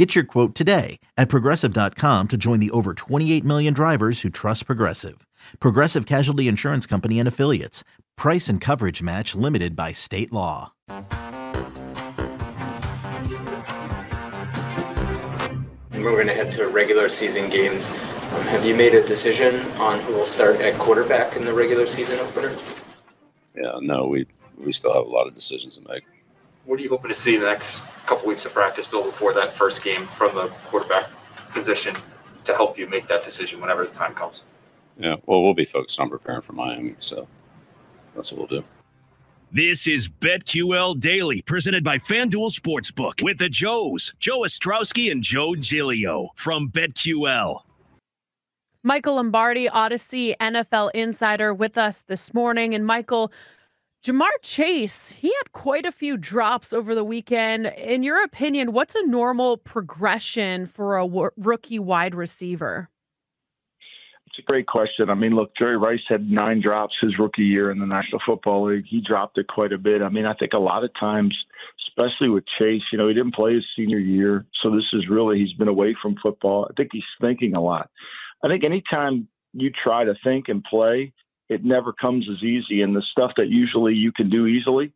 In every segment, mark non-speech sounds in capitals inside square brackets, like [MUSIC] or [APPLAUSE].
Get your quote today at progressive.com to join the over 28 million drivers who trust Progressive. Progressive Casualty Insurance Company and Affiliates. Price and coverage match limited by state law. We're going to head to regular season games. Um, have you made a decision on who will start at quarterback in the regular season opener? Yeah, no, we we still have a lot of decisions to make. What are you hoping to see in the next couple weeks of practice, Bill, before that first game from the quarterback position to help you make that decision whenever the time comes? Yeah, well, we'll be focused on preparing for Miami, so that's what we'll do. This is BetQL Daily, presented by FanDuel Sportsbook with the Joes, Joe Ostrowski and Joe Giglio from BetQL. Michael Lombardi, Audacy NFL Insider, with us this morning. And Michael, Ja'Marr Chase, he had quite a few drops over the weekend. In your opinion, what's a normal progression for a w- rookie wide receiver? It's a great question. I mean, look, Jerry Rice had nine drops his rookie year in the National Football League. He dropped it quite a bit. I mean, I think a lot of times, especially with Chase, you know, he didn't play his senior year. So this is really, he's been away from football. I think he's thinking a lot. I think anytime you try to think and play, it never comes as easy. And the stuff that usually you can do easily,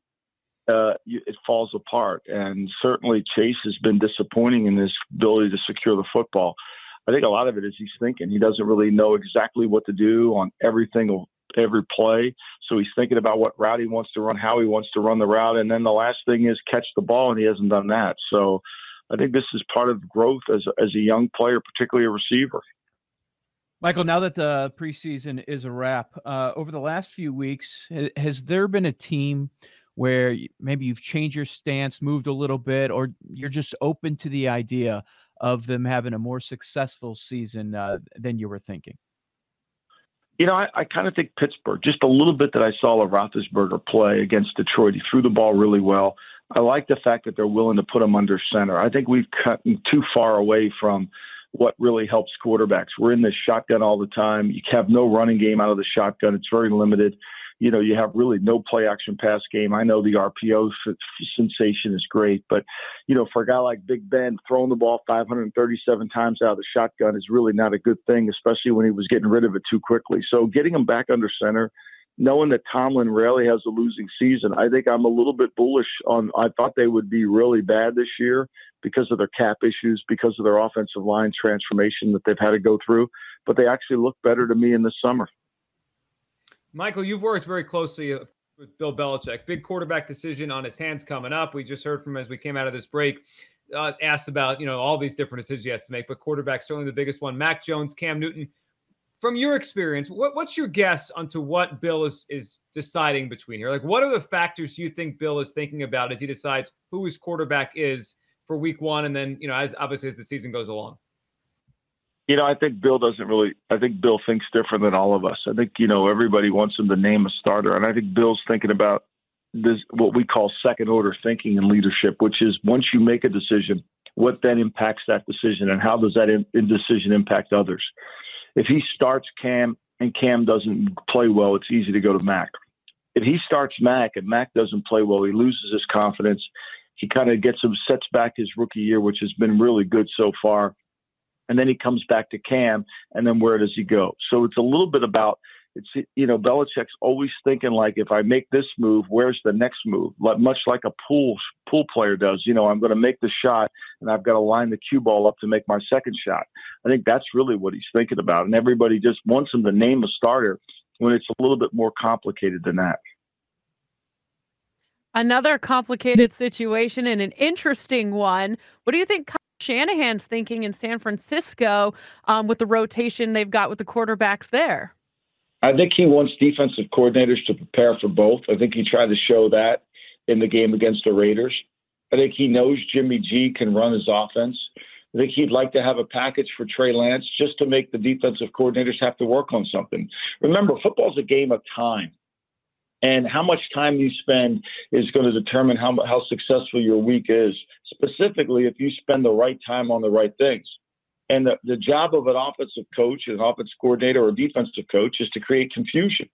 uh, it falls apart. And certainly Chase has been disappointing in his ability to secure the football. I think a lot of it is he's thinking. He doesn't really know exactly what to do on every everything, every play. So he's thinking about what route he wants to run, how he wants to run the route. And then the last thing is catch the ball, and he hasn't done that. So I think this is part of growth as, as a young player, particularly a receiver. Michael, now that the preseason is a wrap, uh, over the last few weeks, has there been a team where maybe you've changed your stance, moved a little bit, or you're just open to the idea of them having a more successful season uh, than you were thinking? You know, I, I kind of think Pittsburgh, just a little bit that I saw of Roethlisberger play against Detroit. He threw the ball really well. I like the fact that they're willing to put him under center. I think we've cut too far away from – what really helps quarterbacks. We're in the shotgun all the time. You have no running game out of the shotgun. It's very limited. You know, you have really no play action pass game. I know the RPO sensation is great, but you know, for a guy like Big Ben throwing the ball 537 times out of the shotgun is really not a good thing, especially when he was getting rid of it too quickly. So getting him back under center, knowing that Tomlin rarely has a losing season, I think I'm a little bit bullish on. I thought they would be really bad this year, because of their cap issues, because of their offensive line transformation that they've had to go through. But they actually look better to me in the summer. Michael, you've worked very closely with Bill Belichick. Big quarterback decision on his hands coming up. We just heard from him as we came out of this break. Uh, asked about you know all these different decisions he has to make, but quarterback certainly the biggest one. Mac Jones, Cam Newton. From your experience, what, what's your guess onto what Bill is is deciding between here? Like, what are the factors you think Bill is thinking about as he decides who his quarterback is for week one, and then you know as obviously as the season goes along? You know, I think Bill doesn't really. I think Bill thinks different than all of us. I think you know everybody wants him to name a starter, and I think Bill's thinking about this what we call second order thinking and leadership, which is once you make a decision, what then impacts that decision, and how does that in, in decision impact others? If he starts Cam and Cam doesn't play well, it's easy to go to Mac. If he starts Mac and Mac doesn't play well, he loses his confidence he kind of gets him sets back his rookie year, which has been really good so far. And then he comes back to Cam, and then where does he go? So it's a little bit about it's you know Belichick's always thinking like if I make this move, where's the next move? Like, much like a pool pool player does. You know, I'm going to make the shot, and I've got to line the cue ball up to make my second shot. I think that's really what he's thinking about, and everybody just wants him to name a starter when it's a little bit more complicated than that. Another complicated situation and an interesting one. What do you think Shanahan's thinking in San Francisco um, with the rotation they've got with the quarterbacks there? I think he wants defensive coordinators to prepare for both. I think he tried to show that in the game against the Raiders. I think he knows Jimmy G can run his offense. I think he'd like to have a package for Trey Lance just to make the defensive coordinators have to work on something. Remember, football's a game of time. And how much time you spend is going to determine how, how successful your week is, specifically if you spend the right time on the right things. And the, the job of an offensive coach, an offensive coordinator, or a defensive coach is to create confusion.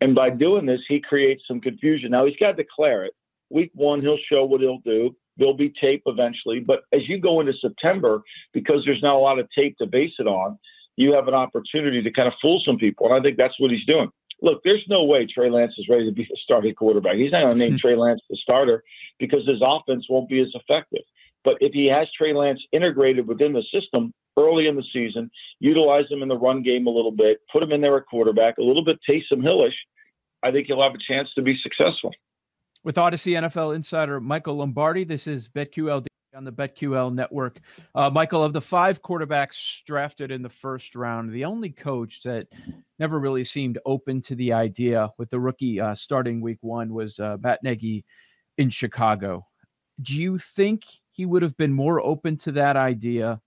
And by doing this, he creates some confusion. Now, he's got to declare it. Week one, he'll show what he'll do. There'll be tape eventually. But as you go into September, because there's not a lot of tape to base it on, you have an opportunity to kind of fool some people. And I think that's what he's doing. Look, there's no way Trey Lance is ready to be a starting quarterback. He's not going to name [LAUGHS] Trey Lance the starter because his offense won't be as effective. But if he has Trey Lance integrated within the system early in the season, utilize him in the run game a little bit, put him in there at quarterback, a little bit Taysom Hillish, I think he'll have a chance to be successful. With Audacy NFL insider Michael Lombardi, this is BetQL on the BetQL network. Uh, Michael, of the five quarterbacks drafted in the first round, the only coach that never really seemed open to the idea with the rookie uh, starting week one was uh, Matt Nagy in Chicago. Do you think he would have been more open to that idea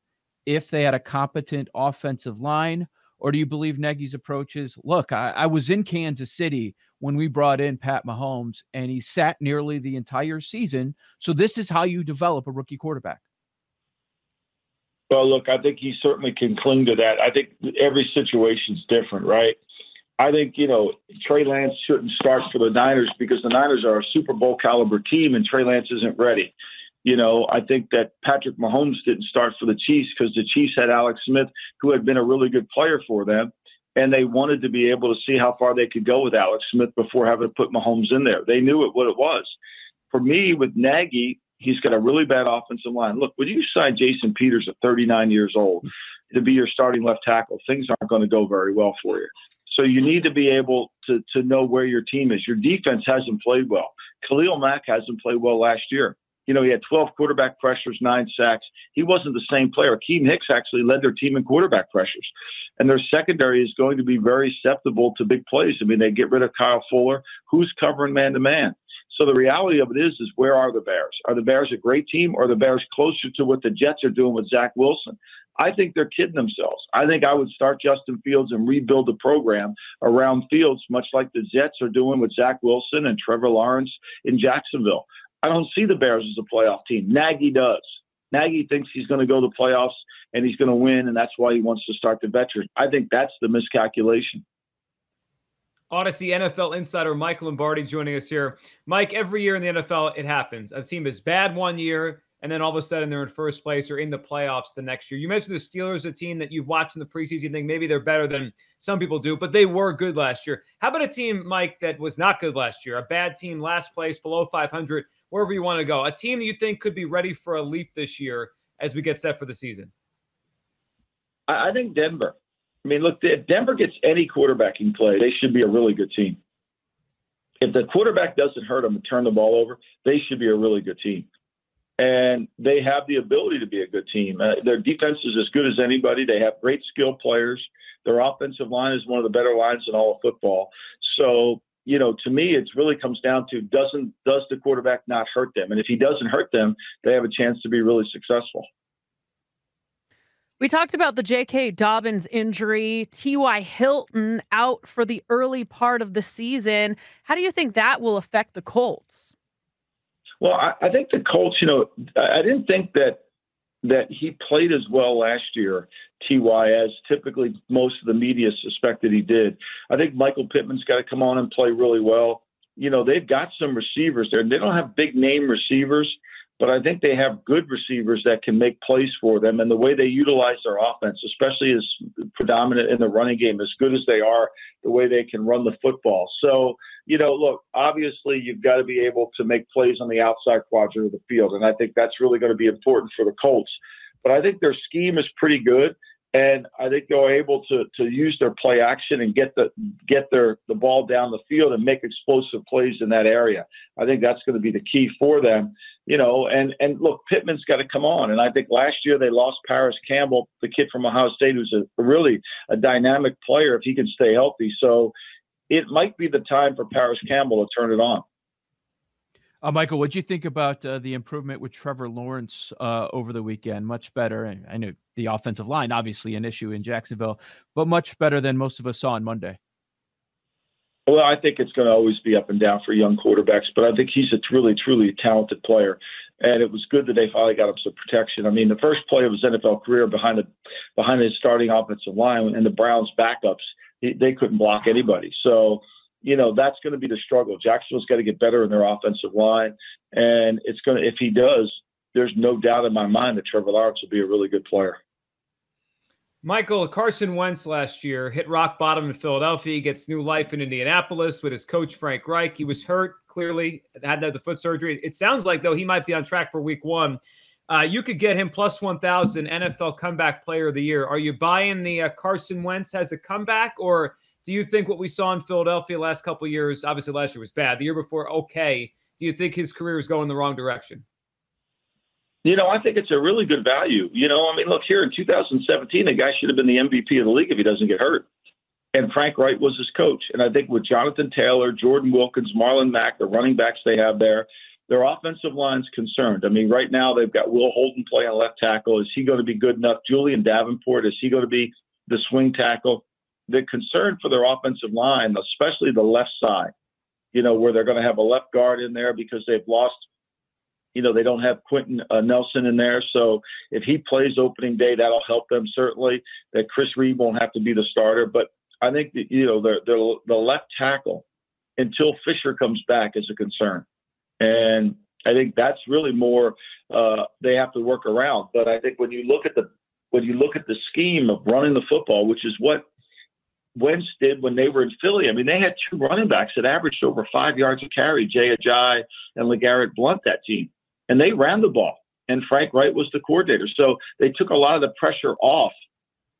if they had a competent offensive line? Or do you believe Nagy's approach is look, I, I was in Kansas City when we brought in Pat Mahomes, and he sat nearly the entire season. So this is how you develop a rookie quarterback. Well, look, I think he certainly can cling to that. I think every situation's different, right? I think, you know, Trey Lance shouldn't start for the Niners because the Niners are a Super Bowl caliber team and Trey Lance isn't ready. You know, I think that Patrick Mahomes didn't start for the Chiefs because the Chiefs had Alex Smith, who had been a really good player for them and they wanted to be able to see how far they could go with Alex Smith before having to put Mahomes in there. They knew it, what it was. For me, with Nagy, he's got a really bad offensive line. Look, when you sign Jason Peters at 39 years old to be your starting left tackle, things aren't going to go very well for you. So you need to be able to to know where your team is. Your defense hasn't played well. Khalil Mack hasn't played well last year. You know, he had 12 quarterback pressures, nine sacks. He wasn't the same player. Akiem Hicks actually led their team in quarterback pressures and their secondary is going to be very susceptible to big plays. I mean, they get rid of Kyle Fuller. Who's covering man to man? So the reality of it is, is where are the Bears? Are the Bears a great team, or are the Bears closer to what the Jets are doing with Zach Wilson? I think they're kidding themselves. I think I would start Justin Fields and rebuild the program around Fields, much like the Jets are doing with Zach Wilson and Trevor Lawrence in Jacksonville. I don't see the Bears as a playoff team. Nagy does. Nagy thinks he's going to go to the playoffs and he's going to win, and that's why he wants to start the veteran. I think that's the miscalculation. Audacy NFL insider Mike Lombardi joining us here. Mike, every year in the NFL, it happens. A team is bad one year, and then all of a sudden they're in first place or in the playoffs the next year. You mentioned the Steelers, a team that you've watched in the preseason. Think maybe they're better than some people do, but they were good last year. How about a team, Mike, that was not good last year? A bad team, last place, below 500, wherever you want to go. A team you think could be ready for a leap this year as we get set for the season. I think Denver. I mean, look, if Denver gets any quarterbacking play, they should be a really good team. If the quarterback doesn't hurt them and turn the ball over, they should be a really good team. And they have the ability to be a good team. Uh, their defense is as good as anybody. They have great skill players. Their offensive line is one of the better lines in all of football. So, you know, to me, it really comes down to doesn't does the quarterback not hurt them? And if he doesn't hurt them, they have a chance to be really successful. We talked about the J.K. Dobbins injury, T.Y. Hilton out for the early part of the season. How do you think that will affect the Colts? Well, I, I think the Colts, you know, I didn't think that that he played as well last year, Ty, as typically most of the media suspected he did. I think Michael Pittman's got to come on and play really well. You know, they've got some receivers there. They don't have big name receivers, but I think they have good receivers that can make plays for them. And the way they utilize their offense, especially as predominant in the running game, as good as they are, the way they can run the football. So, you know, look, obviously you've got to be able to make plays on the outside quadrant of the field. And I think that's really going to be important for the Colts. But I think their scheme is pretty good and I think they're able to to use their play action and get the get their the ball down the field and make explosive plays in that area. I think that's going to be the key for them, you know. And and look, Pittman's got to come on. And I think last year they lost Parris Campbell, the kid from Ohio State, who's a really a dynamic player if he can stay healthy. So it might be the time for Parris Campbell to turn it on. Uh, Michael, what do you think about uh, the improvement with Trevor Lawrence uh, over the weekend? Much better. I know the offensive line, obviously, an issue in Jacksonville, but much better than most of us saw on Monday. Well, I think it's going to always be up and down for young quarterbacks, but I think he's a truly, truly talented player. And it was good that they finally got him some protection. I mean, the first play of his NFL career behind the behind his starting offensive line and the Browns backups, they couldn't block anybody. So, you know, that's going to be the struggle. Jacksonville's got to get better in their offensive line, and it's going to if he does, there's no doubt in my mind that Trevor Lawrence will be a really good player. Michael Carson Wentz last year hit rock bottom in Philadelphia. Gets new life in Indianapolis with his coach Frank Reich. He was hurt clearly, had to have the foot surgery. It sounds like though he might be on track for Week One. Uh, you could get him plus one thousand NFL Comeback Player of the Year. Are you buying the uh, Carson Wentz has a comeback, or do you think what we saw in Philadelphia last couple years, obviously last year was bad, the year before okay? Do you think his career is going the wrong direction? You know, I think it's a really good value. You know, I mean, look here in 2017, the guy should have been the MVP of the league if he doesn't get hurt. And Frank Reich was his coach. And I think with Jonathan Taylor, Jordan Wilkins, Marlon Mack, the running backs they have there, their offensive line's concerned. I mean, right now they've got Will Holden playing left tackle. Is he going to be good enough? Julian Davenport, is he going to be the swing tackle? The concern for their offensive line, especially the left side, you know, where they're going to have a left guard in there because they've lost you know, they don't have Quenton uh, Nelson in there. So if he plays opening day, that'll help them certainly. That Chris Reed won't have to be the starter. But I think that, you know, the, the, the left tackle until Fisher comes back is a concern. And I think that's really more uh, they have to work around. But I think when you look at the when you look at the scheme of running the football, which is what Wentz did when they were in Philly. I mean, they had two running backs that averaged over five yards a carry, Jay Ajayi and LeGarrette Blunt, that team and they ran the ball. And Frank Reich was the coordinator, so they took a lot of the pressure off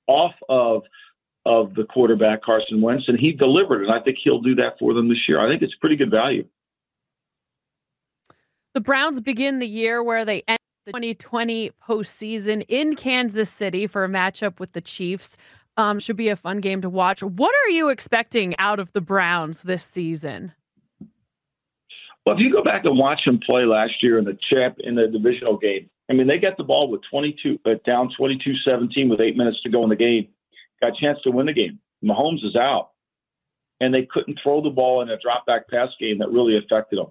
off of of the quarterback Carson Wentz, and he delivered. And I think he'll do that for them this year. I think it's pretty good value. The Browns begin the year where they end the 2020 postseason in Kansas City for a matchup with the Chiefs. Um, should be a fun game to watch. What are you expecting out of the Browns this season? Well, if you go back and watch them play last year in the champ in the divisional game, I mean, they got the ball with 22 uh, down 22-17 with eight minutes to go in the game. Got a chance to win the game. Mahomes is out, and they couldn't throw the ball in a drop back pass game that really affected them.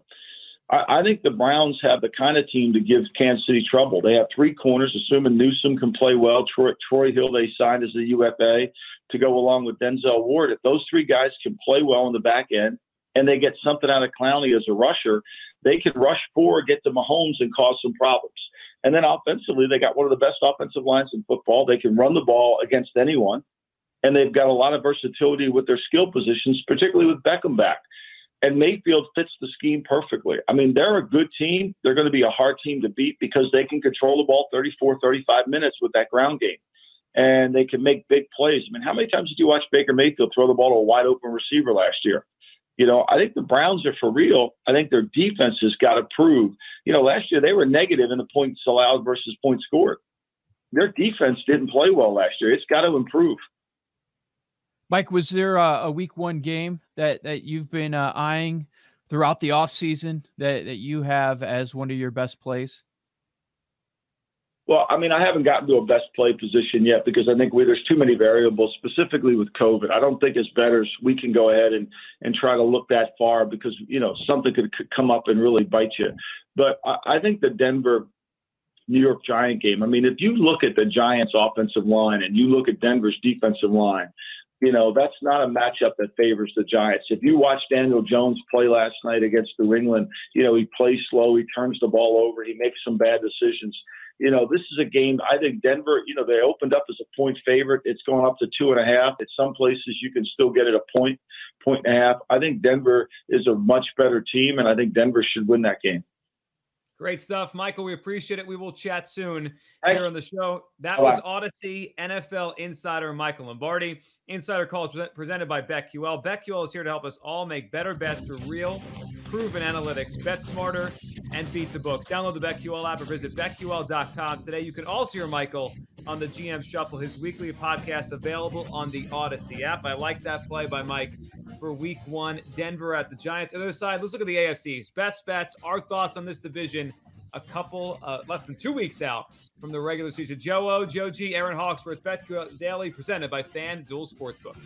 I, I think the Browns have the kind of team to give Kansas City trouble. They have three corners, assuming Newsome can play well. Troy, Troy Hill they signed as a UFA to go along with Denzel Ward. If those three guys can play well in the back end and they get something out of Clowney as a rusher, they can rush forward, get to Mahomes, and cause some problems. And then offensively, they got one of the best offensive lines in football. They can run the ball against anyone, and they've got a lot of versatility with their skill positions, particularly with Beckham back. And Mayfield fits the scheme perfectly. I mean, they're a good team. They're going to be a hard team to beat because they can control the ball 34, 35 minutes with that ground game. And they can make big plays. I mean, how many times did you watch Baker Mayfield throw the ball to a wide open receiver last year? You know, I think the Browns are for real. I think their defense has got to prove. You know, last year they were negative in the points allowed versus points scored. Their defense didn't play well last year. It's got to improve. Mike, was there a, a week one game that that you've been uh, eyeing throughout the offseason that that you have as one of your best plays? Well, I mean, I haven't gotten to a best play position yet because I think we, there's too many variables, specifically with COVID. I don't think it's better as bettors we can go ahead and and try to look that far because you know something could, could come up and really bite you. But I, I think the Denver New York Giant game. I mean, if you look at the Giants' offensive line and you look at Denver's defensive line, you know that's not a matchup that favors the Giants. If you watch Daniel Jones play last night against New England, you know he plays slow, he turns the ball over, he makes some bad decisions you know, this is a game. I think Denver. You know, they opened up as a point favorite. It's going up to two and a half. At some places, you can still get it a point, point and a half. I think Denver is a much better team, and I think Denver should win that game. Great stuff, Michael. We appreciate it. We will chat soon here on the show. That was Audacy NFL Insider Michael Lombardi. Insider Call presented by BetQL. BetQL is here to help us all make better bets through real, proven analytics. Bet smarter and beat the books. Download the BetQL app or visit BetQL.com today. You can also hear Michael on the GM Shuffle, his weekly podcast available on the Audacy app. I like that play by Mike for week one. Denver at the Giants. Other side, let's look at the AFCs. Best bets, our thoughts on this division a couple, uh, less than two weeks out from the regular season. Joe O, Joe G, Aaron Hawksworth, BetQL Daily, presented by FanDuel Sportsbook.